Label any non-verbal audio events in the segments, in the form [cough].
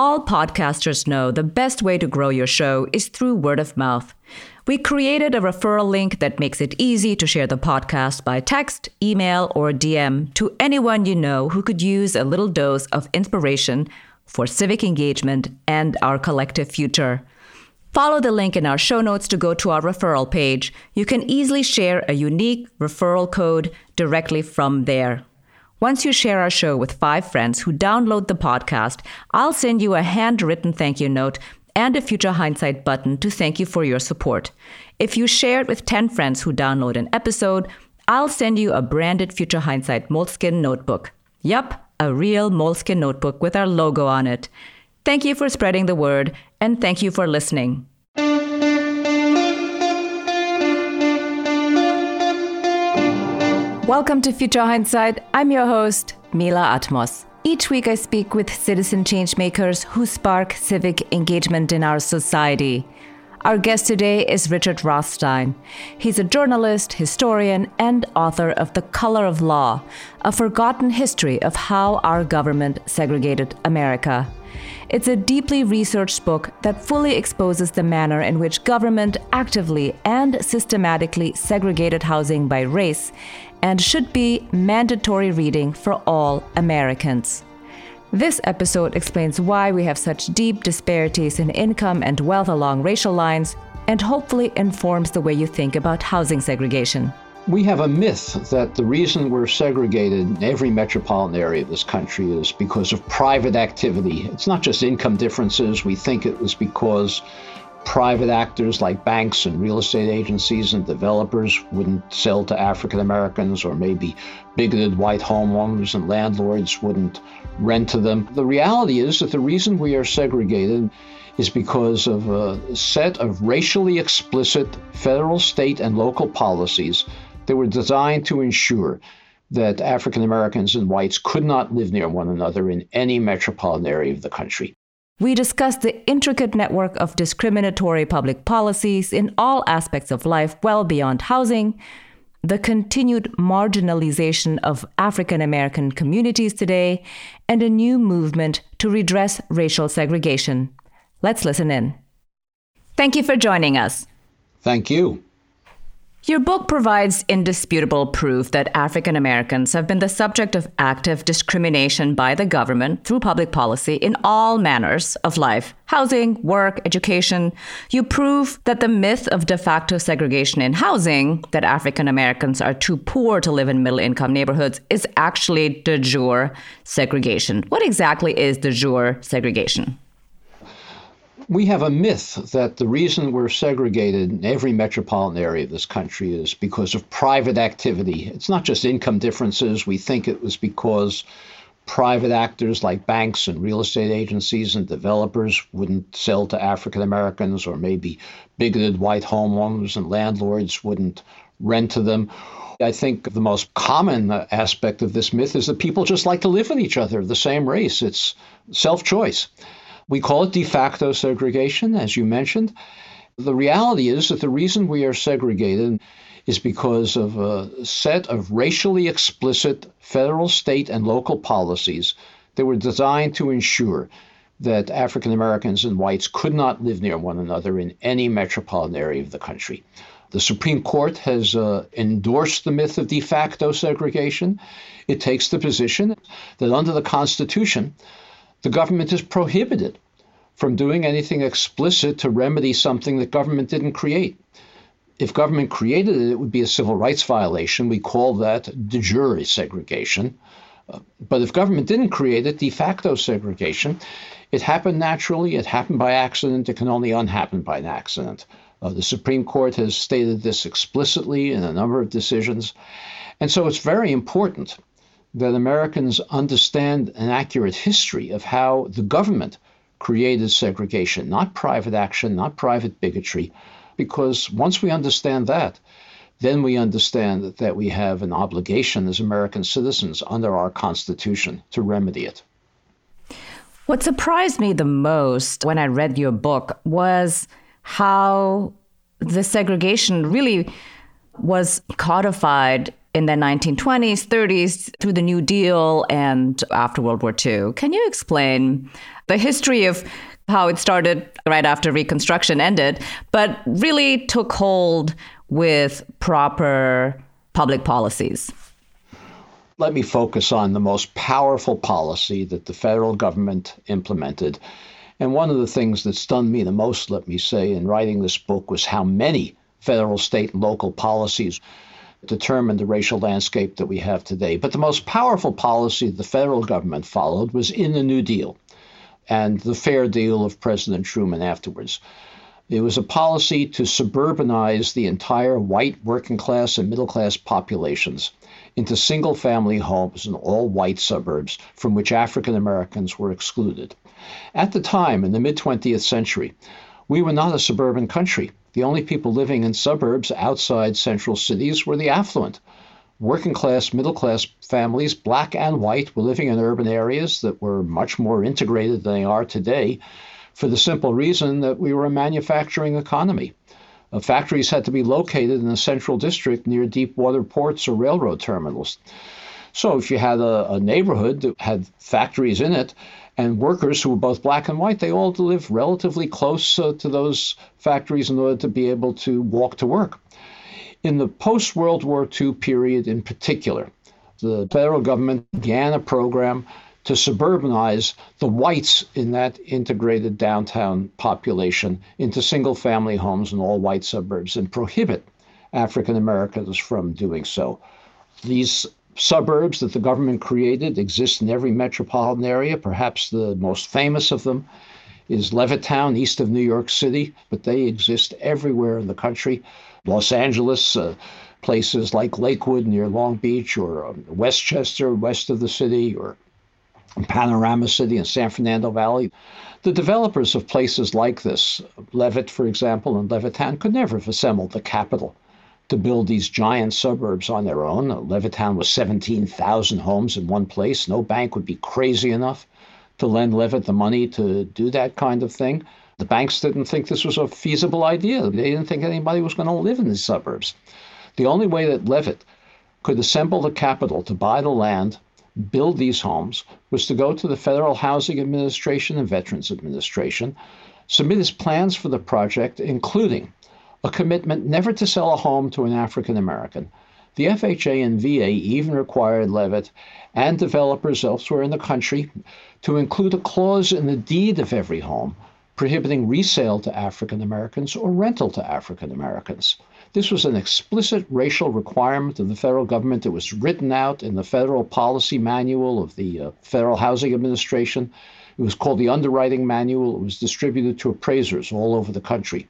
All podcasters know the best way to grow your show is through word of mouth. We created a referral link that makes it easy to share the podcast by text, email, or DM to anyone you know who could use a little dose of inspiration for civic engagement and our collective future. Follow the link in our show notes to go to our referral page. You can easily share a unique referral code directly from there. Once you share our show with five friends who download the podcast, I'll send you a handwritten thank you note and a Future Hindsight button to thank you for your support. If you share it with 10 friends who download an episode, I'll send you a branded Future Hindsight moleskin notebook. Yup, a real moleskin notebook with our logo on it. Thank you for spreading the word, and thank you for listening. Welcome to Future Hindsight. I'm your host, Mila Atmos. Each week, I speak with citizen changemakers who spark civic engagement in our society. Our guest today is Richard Rothstein. He's a journalist, historian, and author of The Color of Law, a forgotten history of how our government segregated America. It's a deeply researched book that fully exposes the manner in which government actively and systematically segregated housing by race and should be mandatory reading for all Americans. This episode explains why we have such deep disparities in income and wealth along racial lines and hopefully informs the way you think about housing segregation. We have a myth that the reason we're segregated in every metropolitan area of this country is because of private activity. It's not just income differences. We think it was because private actors like banks and real estate agencies and developers wouldn't sell to African Americans, or maybe bigoted white homeowners and landlords wouldn't rent to them. The reality is that the reason we are segregated is because of a set of racially explicit federal, state, and local policies that were designed to ensure that African Americans and whites could not live near one another in any metropolitan area of the country. We discuss the intricate network of discriminatory public policies in all aspects of life, well beyond housing, the continued marginalization of African American communities today, and a new movement to redress racial segregation. Let's listen in. Thank you for joining us. Thank you. Your book provides indisputable proof that African Americans have been the subject of active discrimination by the government through public policy in all manners of life housing, work, education. You prove that the myth of de facto segregation in housing, that African Americans are too poor to live in middle income neighborhoods, is actually de jure segregation. What exactly is de jure segregation? We have a myth that the reason we're segregated in every metropolitan area of this country is because of private activity. It's not just income differences. We think it was because private actors like banks and real estate agencies and developers wouldn't sell to African Americans, or maybe bigoted white homeowners and landlords wouldn't rent to them. I think the most common aspect of this myth is that people just like to live with each other of the same race. It's self choice. We call it de facto segregation, as you mentioned. The reality is that the reason we are segregated is because of a set of racially explicit federal, state, and local policies that were designed to ensure that African Americans and whites could not live near one another in any metropolitan area of the country. The Supreme Court has uh, endorsed the myth of de facto segregation. It takes the position that under the Constitution, the government is prohibited from doing anything explicit to remedy something that government didn't create. If government created it, it would be a civil rights violation. We call that de jure segregation. Uh, but if government didn't create it, de facto segregation, it happened naturally, it happened by accident, it can only unhappen by an accident. Uh, the Supreme Court has stated this explicitly in a number of decisions. And so it's very important that Americans understand an accurate history of how the government created segregation, not private action, not private bigotry, because once we understand that, then we understand that we have an obligation as American citizens under our Constitution to remedy it. What surprised me the most when I read your book was how the segregation really was codified in the 1920s, 30s, through the New Deal, and after World War II. Can you explain the history of how it started right after Reconstruction ended, but really took hold with proper public policies? Let me focus on the most powerful policy that the federal government implemented. And one of the things that stunned me the most, let me say, in writing this book was how many federal, state, and local policies determined the racial landscape that we have today. But the most powerful policy the federal government followed was in the New Deal and the fair deal of President Truman afterwards. It was a policy to suburbanize the entire white working class and middle class populations into single family homes in all white suburbs from which African Americans were excluded. At the time, in the mid 20th century, we were not a suburban country. The only people living in suburbs outside central cities were the affluent. Working class, middle class families, black and white, were living in urban areas that were much more integrated than they are today for the simple reason that we were a manufacturing economy. Uh, factories had to be located in a central district near deep water ports or railroad terminals. So if you had a, a neighborhood that had factories in it, and workers who were both black and white, they all lived relatively close uh, to those factories in order to be able to walk to work. In the post World War II period, in particular, the federal government began a program to suburbanize the whites in that integrated downtown population into single family homes in all white suburbs and prohibit African Americans from doing so. These suburbs that the government created exist in every metropolitan area. Perhaps the most famous of them is Levittown, east of New York City, but they exist everywhere in the country. Los Angeles, uh, places like Lakewood near Long Beach, or um, Westchester, west of the city, or Panorama City in San Fernando Valley. The developers of places like this, Levitt, for example, and Levittown, could never have assembled the capital to build these giant suburbs on their own. Uh, Levittown was 17,000 homes in one place. No bank would be crazy enough to lend Levitt the money to do that kind of thing. The banks didn't think this was a feasible idea. They didn't think anybody was going to live in these suburbs. The only way that Levitt could assemble the capital to buy the land, build these homes, was to go to the Federal Housing Administration and Veterans Administration, submit his plans for the project, including a commitment never to sell a home to an African American. The FHA and VA even required Levitt and developers elsewhere in the country to include a clause in the deed of every home prohibiting resale to African Americans or rental to African Americans. This was an explicit racial requirement of the federal government. It was written out in the federal policy manual of the uh, Federal Housing Administration. It was called the Underwriting Manual. It was distributed to appraisers all over the country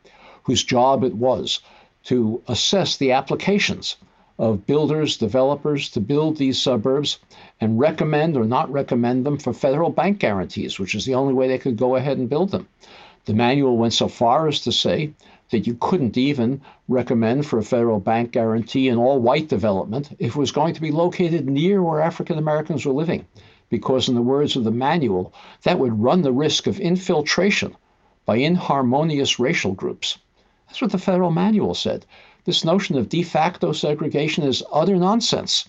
whose job it was to assess the applications of builders, developers to build these suburbs and recommend or not recommend them for federal bank guarantees, which is the only way they could go ahead and build them. The manual went so far as to say that you couldn't even recommend for a federal bank guarantee in all white development if it was going to be located near where African Americans were living, because, in the words of the manual, that would run the risk of infiltration by inharmonious racial groups. That's what the federal manual said. This notion of de facto segregation is utter nonsense.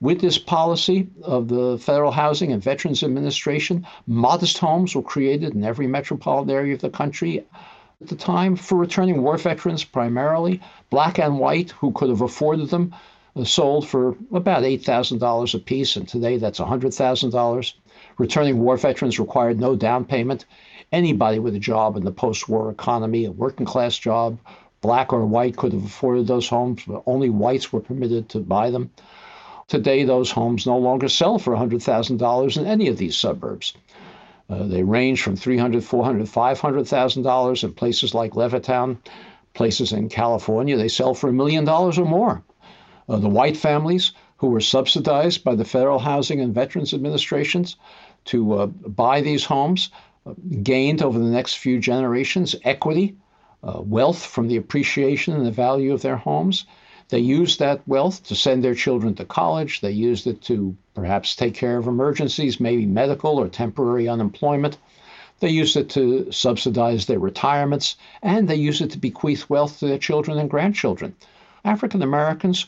With this policy of the Federal Housing and Veterans Administration, modest homes were created in every metropolitan area of the country at the time for returning war veterans primarily, black and white, who could have afforded them, uh, sold for about $8,000 a piece, and today that's $100,000. Returning war veterans required no down payment anybody with a job in the post war economy, a working class job, black or white, could have afforded those homes, but only whites were permitted to buy them. Today, those homes no longer sell for $100,000 in any of these suburbs. Uh, they range from $300,000, $400,000, $500,000 in places like Levittown, places in California. They sell for a million dollars or more. Uh, the white families who were subsidized by the Federal Housing and Veterans Administrations to uh, buy these homes gained over the next few generations equity, uh, wealth from the appreciation and the value of their homes. They used that wealth to send their children to college. They used it to perhaps take care of emergencies, maybe medical or temporary unemployment. They used it to subsidize their retirements, and they used it to bequeath wealth to their children and grandchildren. African Americans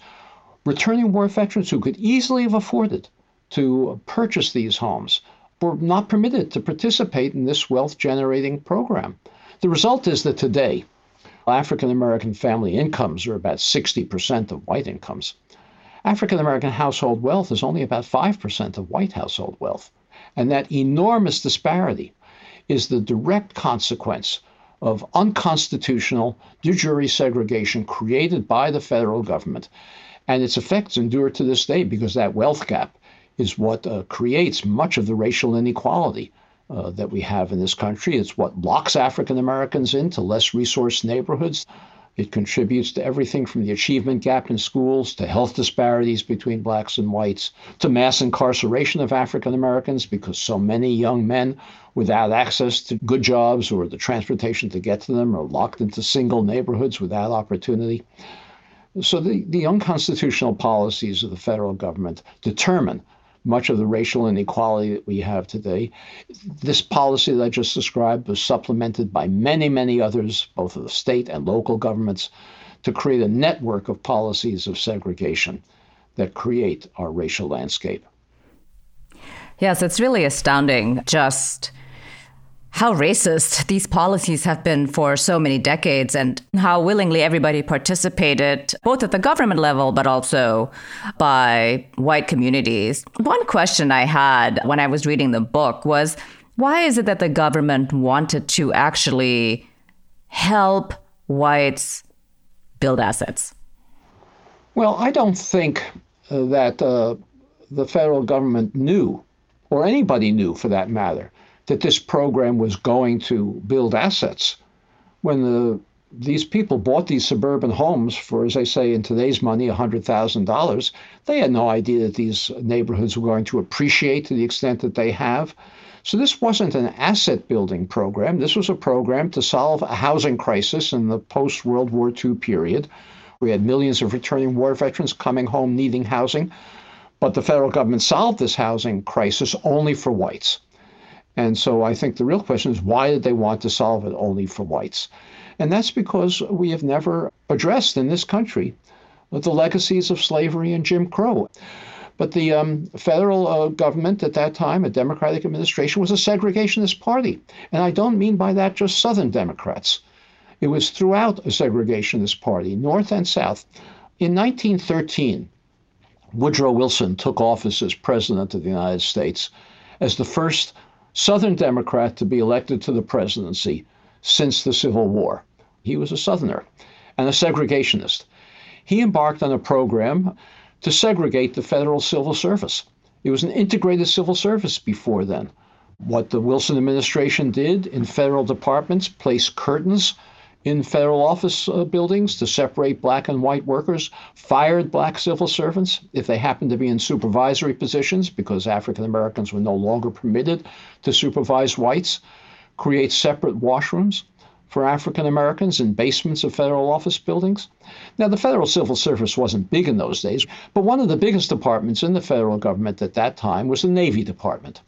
returning war veterans who could easily have afforded to purchase these homes were not permitted to participate in this wealth generating program. The result is that today, African American family incomes are about 60% of white incomes. African American household wealth is only about 5% of white household wealth. And that enormous disparity is the direct consequence of unconstitutional de jure segregation created by the federal government. And its effects endure to this day because that wealth gap is what uh, creates much of the racial inequality uh, that we have in this country. It's what locks African Americans into less resourced neighborhoods. It contributes to everything from the achievement gap in schools to health disparities between blacks and whites to mass incarceration of African Americans because so many young men without access to good jobs or the transportation to get to them are locked into single neighborhoods without opportunity. So the, the unconstitutional policies of the federal government determine much of the racial inequality that we have today. This policy that I just described was supplemented by many, many others, both of the state and local governments, to create a network of policies of segregation that create our racial landscape. Yes, it's really astounding just how racist these policies have been for so many decades and how willingly everybody participated, both at the government level, but also by white communities. One question I had when I was reading the book was why is it that the government wanted to actually help whites build assets? Well, I don't think uh, that uh, the federal government knew, or anybody knew for that matter, that this program was going to build assets. When the these people bought these suburban homes for, as I say, in today's money, $100,000. They had no idea that these neighborhoods were going to appreciate to the extent that they have. So this wasn't an asset building program. This was a program to solve a housing crisis in the post World War II period. We had millions of returning war veterans coming home needing housing, but the federal government solved this housing crisis only for whites. And so I think the real question is why did they want to solve it only for whites? And that's because we have never addressed in this country the legacies of slavery and Jim Crow. But the um, federal uh, government at that time, a Democratic administration, was a segregationist party. And I don't mean by that just Southern Democrats. It was throughout a segregationist party, North and South. In 1913, Woodrow Wilson took office as President of the United States as the first Southern Democrat to be elected to the presidency since the Civil War. He was a Southerner and a segregationist. He embarked on a program to segregate the federal civil service. It was an integrated civil service before then. What the Wilson administration did in federal departments, placed curtains in federal office uh, buildings to separate black and white workers, fired black civil servants if they happened to be in supervisory positions because African Americans were no longer permitted to supervise whites, create separate washrooms for African Americans in basements of federal office buildings. Now, the federal civil service wasn't big in those days, but one of the biggest departments in the federal government at that time was the Navy Department.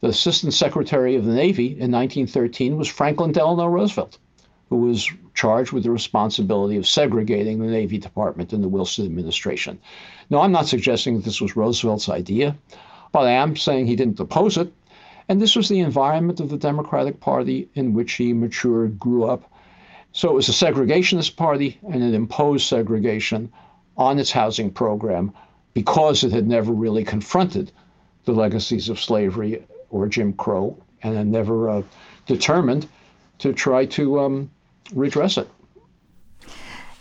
The Assistant Secretary of the Navy in 1913 was Franklin Delano Roosevelt who was charged with the responsibility of segregating the Navy Department in the Wilson administration. Now, I'm not suggesting that this was Roosevelt's idea, but I am saying he didn't oppose it. And this was the environment of the Democratic Party in which he matured, grew up. So it was a segregationist party, and it imposed segregation on its housing program because it had never really confronted the legacies of slavery or Jim Crow and had never uh, determined to try to um, redress it.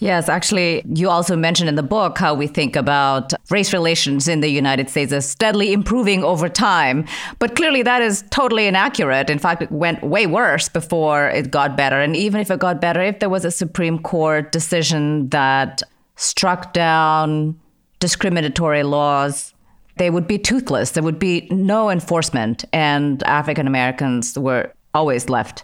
Yes, actually, you also mentioned in the book how we think about race relations in the United States as steadily improving over time. But clearly, that is totally inaccurate. In fact, it went way worse before it got better. And even if it got better, if there was a Supreme Court decision that struck down discriminatory laws, they would be toothless. There would be no enforcement, and African Americans were always left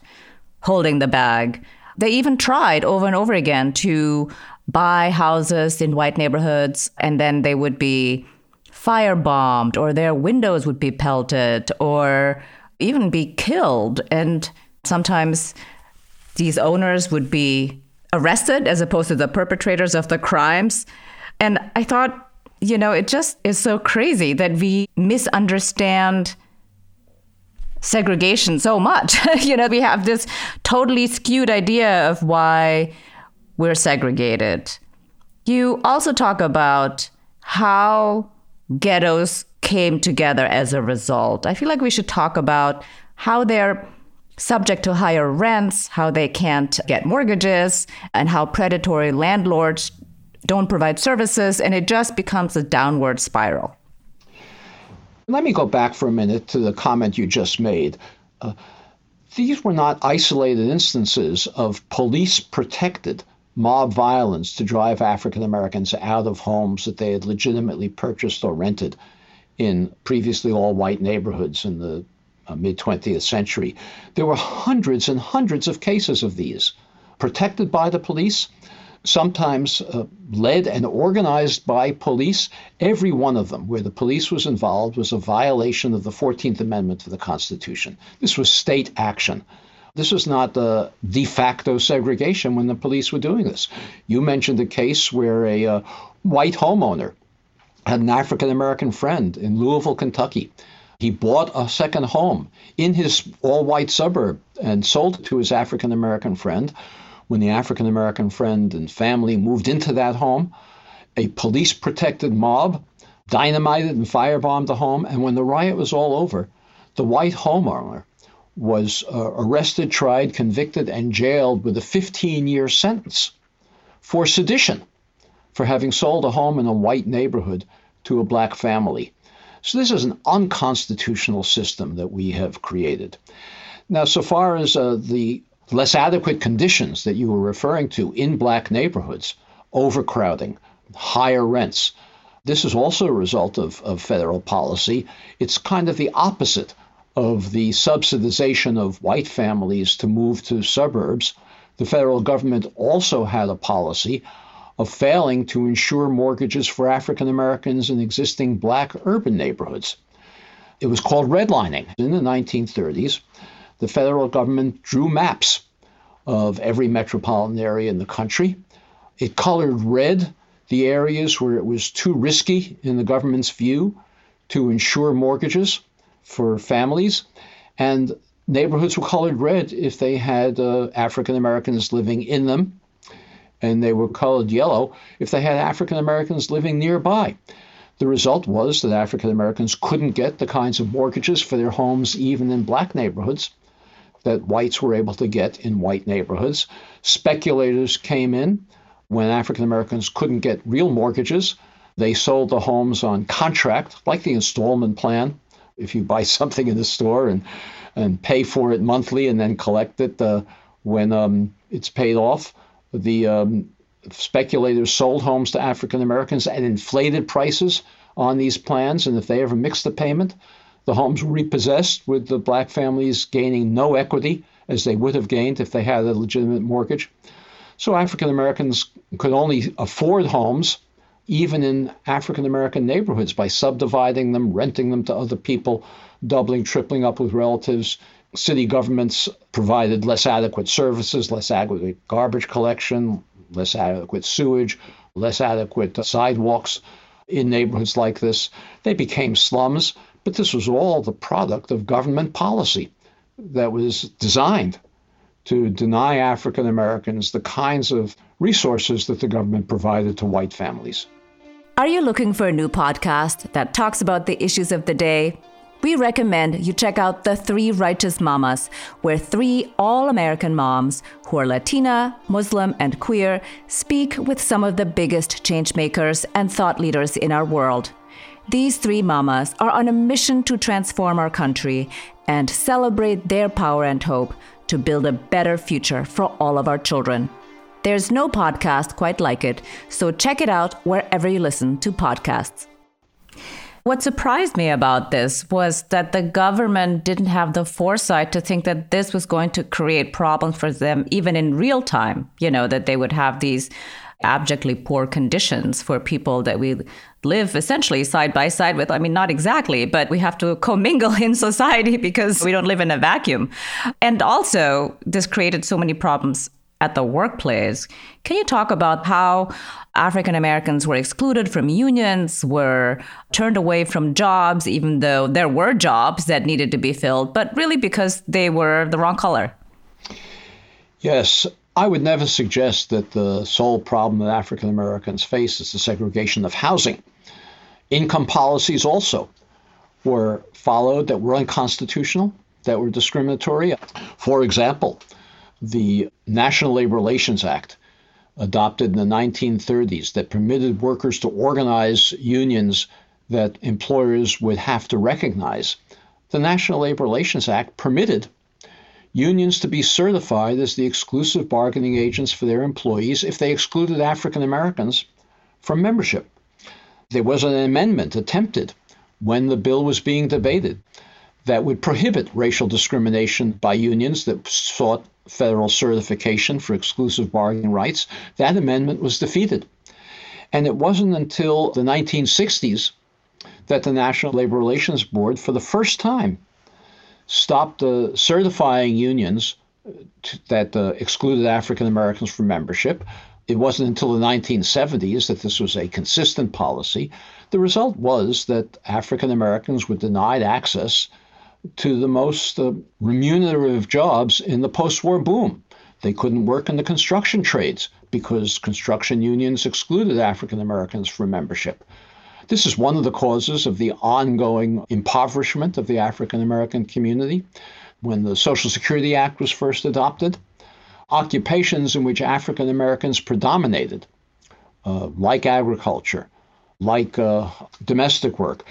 holding the bag. They even tried over and over again to buy houses in white neighborhoods, and then they would be firebombed, or their windows would be pelted, or even be killed. And sometimes these owners would be arrested as opposed to the perpetrators of the crimes. And I thought you know, it just is so crazy that we misunderstand segregation so much. [laughs] you know, we have this totally skewed idea of why we're segregated. You also talk about how ghettos came together as a result. I feel like we should talk about how they're subject to higher rents, how they can't get mortgages, and how predatory landlords don't provide services, and it just becomes a downward spiral. Let me go back for a minute to the comment you just made. Uh, these were not isolated instances of police protected mob violence to drive African Americans out of homes that they had legitimately purchased or rented in previously all white neighborhoods in the uh, mid 20th century. There were hundreds and hundreds of cases of these, protected by the police, sometimes uh, led and organized by police. Every one of them, where the police was involved, was a violation of the 14th Amendment to the Constitution. This was state action. This was not the de facto segregation when the police were doing this. You mentioned a case where a uh, white homeowner had an African American friend in Louisville, Kentucky. He bought a second home in his all white suburb and sold it to his African American friend. When the African American friend and family moved into that home, a police protected mob dynamited and firebombed the home. And when the riot was all over, the white homeowner was uh, arrested, tried, convicted, and jailed with a 15 year sentence for sedition for having sold a home in a white neighborhood to a black family. So this is an unconstitutional system that we have created. Now, so far as uh, the less adequate conditions that you were referring to in black neighborhoods, overcrowding, higher rents, this is also a result of, of federal policy. It's kind of the opposite of the subsidization of white families to move to suburbs, the federal government also had a policy of failing to insure mortgages for African Americans in existing black urban neighborhoods. It was called redlining. In the 1930s, the federal government drew maps of every metropolitan area in the country. It colored red the areas where it was too risky, in the government's view, to insure mortgages for families, and neighborhoods were colored red if they had uh, African Americans living in them, and they were colored yellow if they had African Americans living nearby. The result was that African Americans couldn't get the kinds of mortgages for their homes, even in black neighborhoods, that whites were able to get in white neighborhoods. Speculators came in when African Americans couldn't get real mortgages. They sold the homes on contract, like the installment plan if you buy [laughs] something in the store and and pay for it monthly and then collect it uh, when um, it's paid off. The um, speculators sold homes to African Americans at inflated prices on these plans, and if they ever mixed the payment, the homes were repossessed with the black families gaining no equity as they would have gained if they had a legitimate mortgage. So African Americans could only afford homes even in African American neighborhoods by subdividing them, renting them to other people, doubling, tripling up with relatives. City governments provided less adequate services, less adequate garbage collection, less adequate sewage, less adequate sidewalks in neighborhoods like this. They became slums, but this was all the product of government policy that was designed to deny African Americans the kinds of resources that the government provided to white families. Are you looking for a new podcast that talks about the issues of the day? We recommend you check out The Three Righteous Mamas, where three all American moms who are Latina, Muslim, and queer speak with some of the biggest changemakers and thought leaders in our world. These three mamas are on a mission to transform our country and celebrate their power and hope to build a better future for all of our children. There's no podcast quite like it, so check it out wherever you listen to podcasts. What surprised me about this was that the government didn't have the foresight to think that this was going to create problems for them, even in real time. You know, that they would have these abjectly poor conditions for people that we live essentially side by side with. I mean, not exactly, but we have to commingle in society [laughs] because we don't live in a vacuum. And also, this created so many problems at the workplace. Can you talk about how African Americans were excluded from unions, were turned away from jobs, even though there were jobs that needed to be filled, but really because they were the wrong color? Yes. I would never suggest that the sole problem that African Americans face is the segregation of housing. Income policies also were followed that were unconstitutional, that were discriminatory. For example, the National Labor Relations Act, adopted in the 1930s, that permitted workers to organize unions that employers would have to recognize. The National Labor Relations Act permitted unions to be certified as the exclusive bargaining agents for their employees if they excluded African Americans from membership. There was an amendment attempted when the bill was being debated that would prohibit racial discrimination by unions that sought federal certification for exclusive bargaining rights. That amendment was defeated. And it wasn't until the 1960s that the National Labor Relations Board, for the first time, stopped uh, certifying unions that uh, excluded African Americans from membership. It wasn't until the 1970s that this was a consistent policy. The result was that African Americans were denied access to the most uh, remunerative jobs in the post war boom. They couldn't work in the construction trades because construction unions excluded African Americans from membership. This is one of the causes of the ongoing impoverishment of the African American community. When the Social Security Act was first adopted, occupations in which African Americans predominated, uh, like agriculture, like uh, domestic work,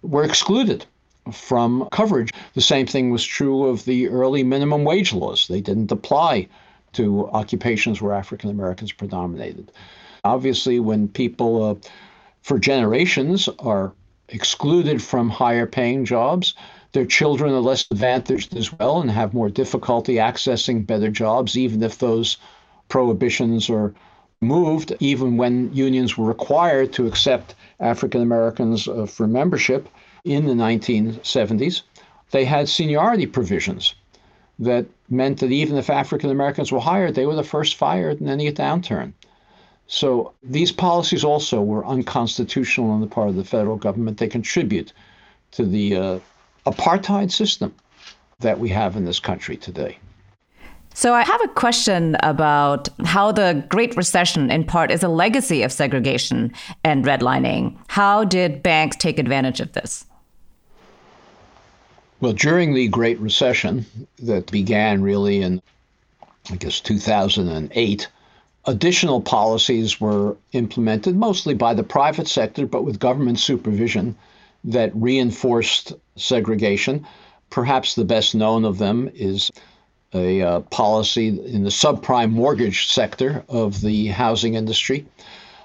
were excluded from coverage. The same thing was true of the early minimum wage laws. They didn't apply to occupations where African Americans predominated. Obviously, when people uh, for generations are excluded from higher paying jobs, their children are less advantaged as well and have more difficulty accessing better jobs, even if those prohibitions are moved, even when unions were required to accept African Americans uh, for membership in the 1970s, they had seniority provisions that meant that even if African Americans were hired, they were the first fired in any downturn. So these policies also were unconstitutional on the part of the federal government. They contribute to the uh, apartheid system that we have in this country today. So, I have a question about how the Great Recession, in part, is a legacy of segregation and redlining. How did banks take advantage of this? Well, during the Great Recession that began really in, I guess, 2008, additional policies were implemented, mostly by the private sector, but with government supervision, that reinforced segregation. Perhaps the best known of them is a uh, policy in the subprime mortgage sector of the housing industry.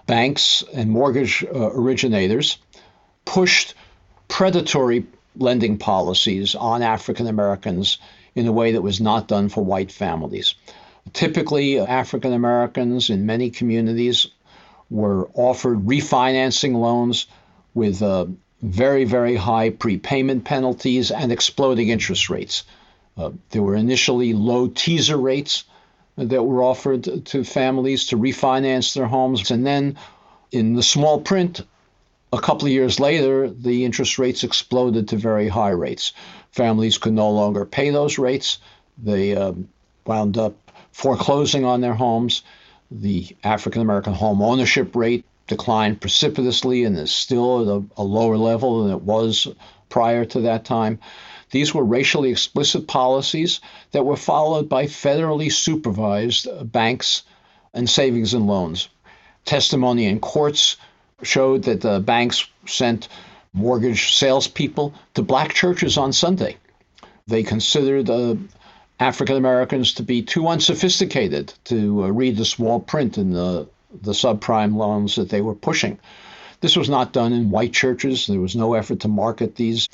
Banks and mortgage uh, originators pushed predatory lending policies on African Americans in a way that was not done for white families. Typically, African Americans in many communities were offered refinancing loans with uh, very, very high prepayment penalties and exploding interest rates. Uh, there were initially low teaser rates that were offered to families to refinance their homes. And then in the small print, a couple of years later, the interest rates exploded to very high rates. Families could no longer pay those rates. They um, wound up foreclosing on their homes. The African American home ownership rate declined precipitously and is still at a, a, lower level than it was prior to that time. These were racially explicit policies that were followed by federally supervised banks and savings and loans. Testimony in courts showed that the banks sent mortgage salespeople to black churches on Sunday. They considered uh, African Americans to be too unsophisticated to uh, read the small print in the, the subprime loans that they were pushing. This was not done in white churches. There was no effort to market these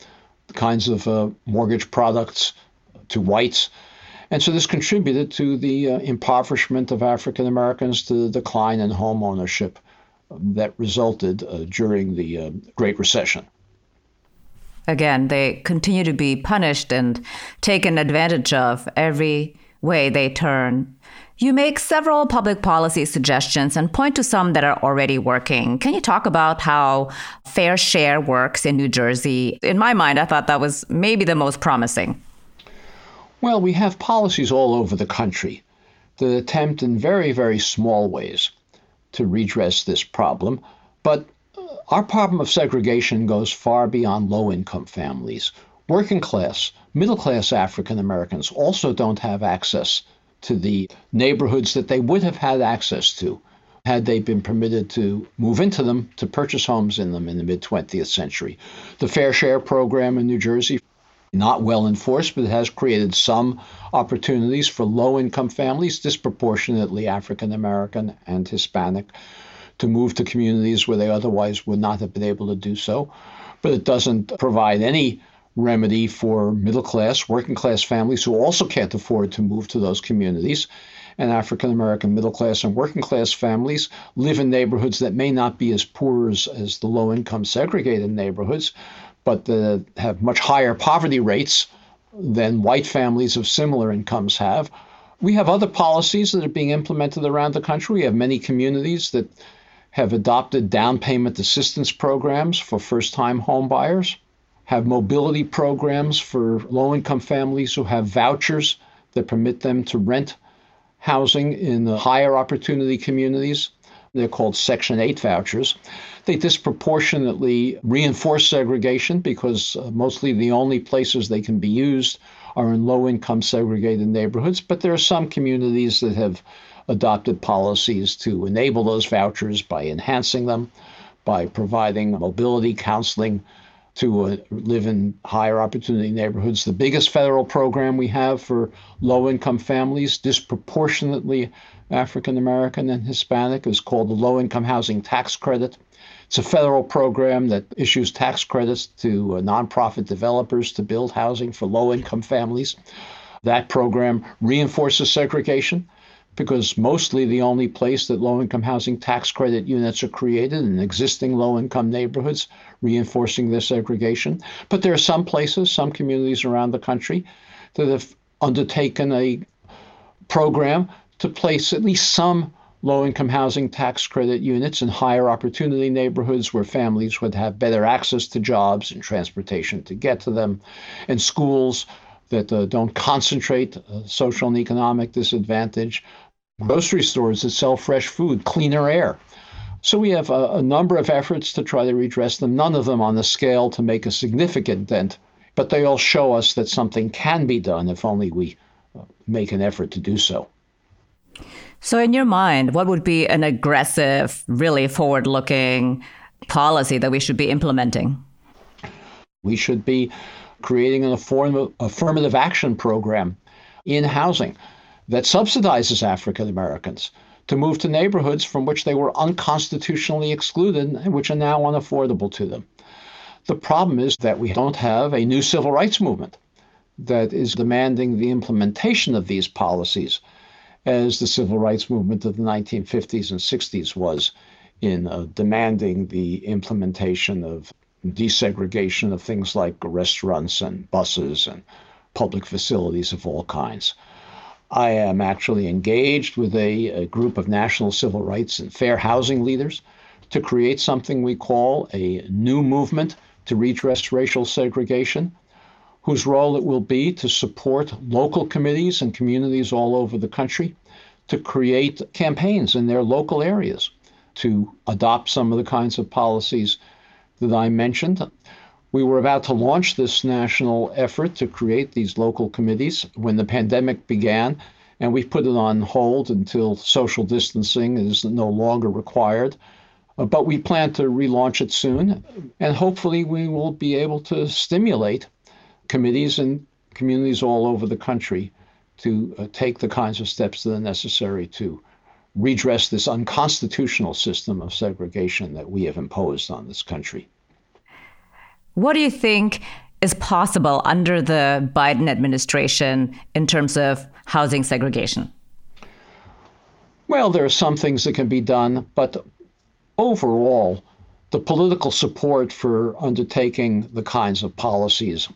kinds of uh, mortgage products to whites. And so this contributed to the uh, impoverishment of African Americans, to the decline in home ownership that resulted uh, during the uh, Great Recession. Again, they continue to be punished and taken advantage of every way they turn. You make several public policy suggestions and point to some that are already working. Can you talk about how fair share works in New Jersey? In my mind, I thought that was maybe the most promising. Well, we have policies all over the country that attempt in very, very small ways to redress this problem. But our problem of segregation goes far beyond low income families. Working class, middle class African Americans also don't have access to the neighborhoods that they would have had access to had they been permitted to move into them, to purchase homes in them in the mid 20th century. The Fair Share program in New Jersey, not well enforced, but it has created some opportunities for low income families, disproportionately African American and Hispanic, to move to communities where they otherwise would not have been able to do so. But it doesn't provide any remedy for middle class, working class families who also can't afford to move to those communities. And African American middle class and working class families live in neighborhoods that may not be as poor as, as the low income segregated neighborhoods, but that have much higher poverty rates than white families of similar incomes have. We have other policies that are being implemented around the country. We have many communities that have adopted down payment assistance programs for first time home buyers have mobility programs for low income families who have vouchers that permit them to rent housing in the higher opportunity communities. They're called Section 8 vouchers. They disproportionately reinforce segregation because uh, mostly the only places they can be used are in low income segregated neighborhoods. But there are some communities that have adopted policies to enable those vouchers by enhancing them, by providing mobility counseling to uh, live in higher opportunity neighborhoods. The biggest federal program we have for low income families, disproportionately African American and Hispanic, is called the Low Income Housing Tax Credit. It's a federal program that issues tax credits to uh, nonprofit developers to build housing for low income families. That program reinforces segregation because mostly the only place that low income housing tax credit units are created in existing low income neighborhoods, reinforcing this segregation. But there are some places, some communities around the country that have undertaken a program to place at least some low income housing tax credit units in higher opportunity neighborhoods where families would have better access to jobs and transportation to get to them, and schools that uh, don't concentrate uh, social and economic disadvantage, grocery stores that sell fresh food, cleaner air. So we have a, a, number of efforts to try to redress them, none of them on the scale to make a significant dent, but they all show us that something can be done if only we uh, make an effort to do so. So, in your mind, what would be an aggressive, really forward looking policy that we should be implementing? We should be creating an affirmative action program in housing that subsidizes African Americans to move to neighborhoods from which they were unconstitutionally excluded and which are now unaffordable to them. The problem is that we don't have a new civil rights movement that is demanding the implementation of these policies as the civil rights movement of the 1950s and 60s was in uh, demanding the implementation of desegregation of things like restaurants and buses and public facilities of all kinds. I am actually engaged with a, a, group of national civil rights and fair housing leaders to create something we call a new movement to redress racial segregation, whose role it will be to support local committees and communities all over the country to create campaigns in their local areas to adopt some of the kinds of policies that I mentioned. We were about to launch this national effort to create these local committees when the pandemic began, and we put it on hold until social distancing is no longer required. Uh, but we plan to relaunch it soon, and hopefully, we will be able to stimulate committees and communities all over the country to uh, take the kinds of steps that are necessary to redress this unconstitutional system of segregation that we have imposed on this country. What do you think is possible under the Biden administration in terms of housing segregation? Well, there are some things that can be done, but overall, the political support for undertaking the kinds of policies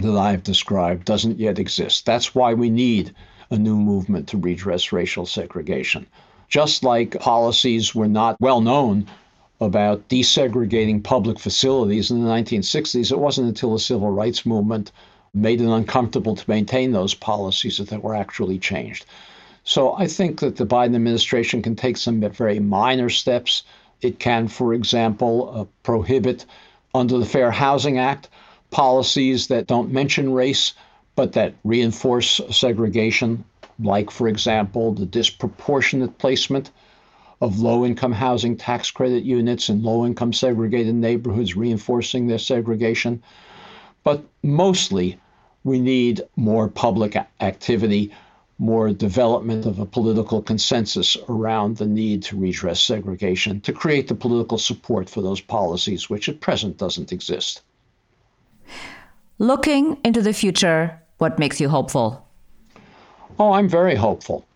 that I've described doesn't yet exist. That's why we need a new movement to redress racial segregation. Just like policies were not well known about desegregating public facilities in the 1960s, it wasn't until the civil rights movement made it uncomfortable to maintain those policies that they were actually changed. So I think that the Biden administration can take some very minor steps. It can, for example, uh, prohibit under the Fair Housing Act policies that don't mention race but that reinforce segregation, like, for example, the disproportionate placement of low income housing tax credit units in low income segregated neighborhoods, reinforcing their segregation. But mostly, we need more public activity more development of a political consensus around the need to redress segregation, to create the political support for those policies, which at present doesn't exist. Looking into the future, what makes you hopeful? Oh, I'm very hopeful.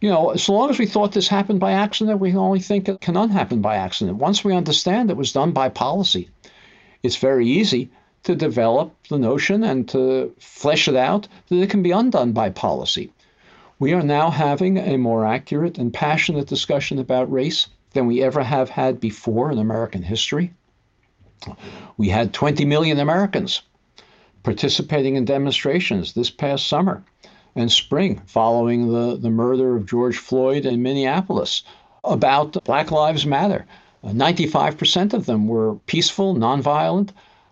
You know, as long as we thought this happened by accident, we can only think it cannot happen by accident. Once we understand it was done by policy, it's very easy to develop the notion and to flesh it out that it can be undone by policy. We are now having a more accurate and passionate discussion about race than we ever have had before in American history. We had 20 million Americans participating in demonstrations this past summer and spring following the, the murder of George Floyd in Minneapolis about Black Lives Matter. 95% of them were peaceful, nonviolent,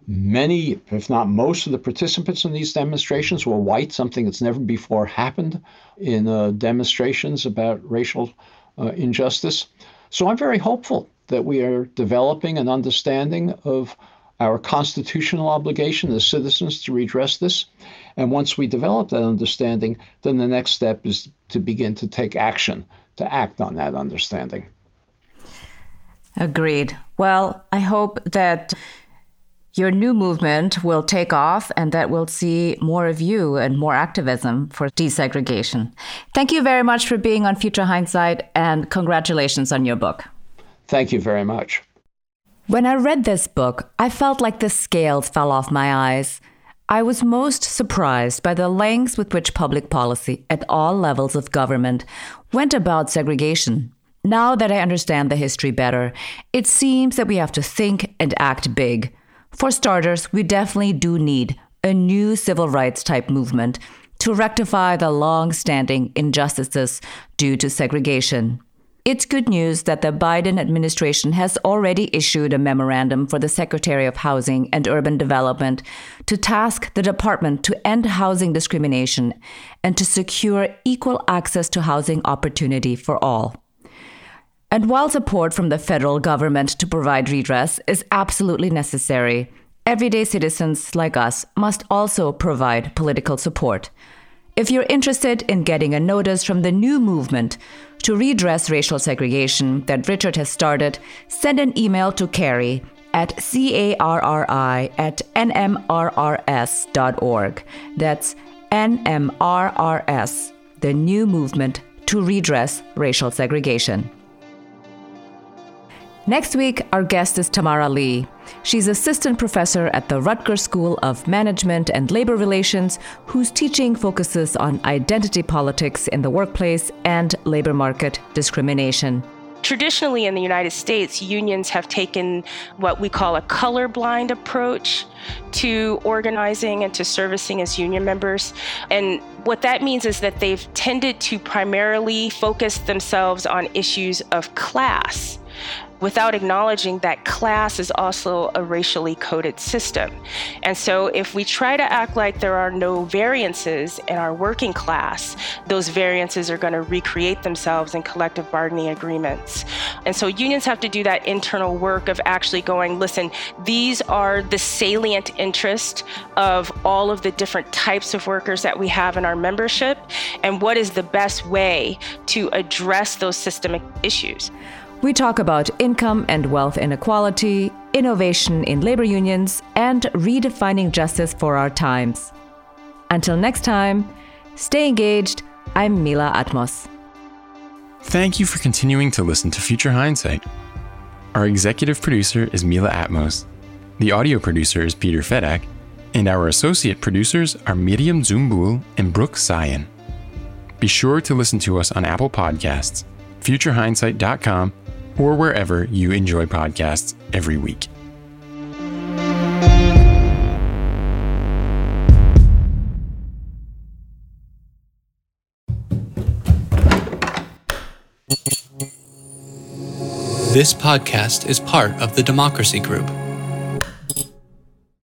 Many, if not most, of the participants in these demonstrations were white, something that's never before happened in uh, demonstrations about racial uh, injustice. So I'm very hopeful that we are developing an understanding of our constitutional obligation as citizens to redress this. And once we develop that understanding, then the next step is to begin to take action, to act on that understanding. Agreed. Well, I hope that your new movement will take off and that we'll see more of you and more activism for desegregation. Thank you very much for being on Future Hindsight and congratulations on your book. Thank you very much. When I read this book, I felt like the scales fell off my eyes. I was most surprised by the lengths with which public policy at all levels of government went about segregation. Now that I understand the history better, it seems that we have to think and act big for starters, we definitely do need a new civil rights type movement to rectify the long standing injustices due to segregation. It's good news that the Biden administration has already issued a memorandum for the Secretary of Housing and Urban Development to task the department to end housing discrimination and to secure equal access to housing opportunity for all. And while support from the federal government to provide redress is absolutely necessary, everyday citizens like us must also provide political support. If you're interested in getting a notice from the new movement to redress racial segregation that Richard has started, send an email to Carrie at carri at nmrrs.org. That's NMRRS, the new movement to redress racial segregation. Next week, our guest is Tamara Lee. She's assistant professor at the Rutgers School of Management and Labor Relations, whose teaching focuses on identity politics in the workplace and labor market discrimination. Traditionally, in the United States, unions have taken what we call a colorblind approach to organizing and to servicing as union members. And what that means is that they've tended to primarily focus themselves on issues of class without acknowledging that class is also a racially coded system. And so, if we try to act like there are no variances in our working class, those variances are going to recreate themselves in collective bargaining agreements. And so, unions have to do that internal work of actually going, listen, these are the salient interest of all of the different types of workers that we have in our membership, and what is the best way to address those systemic issues. We talk about income and wealth inequality, innovation in labor unions, and redefining justice for our times. Until next time, stay engaged. I'm Mila Atmos. Thank you for continuing to listen to Future Hindsight. Our executive producer is Mila Atmos. The audio producer is Peter Fedak, and our associate producers are Miriam Zumbul and Brooke Sion. Be sure to listen to us on Apple Podcasts, futurehindsight.com, or wherever you enjoy podcasts every week. This podcast is part of the Democracy Group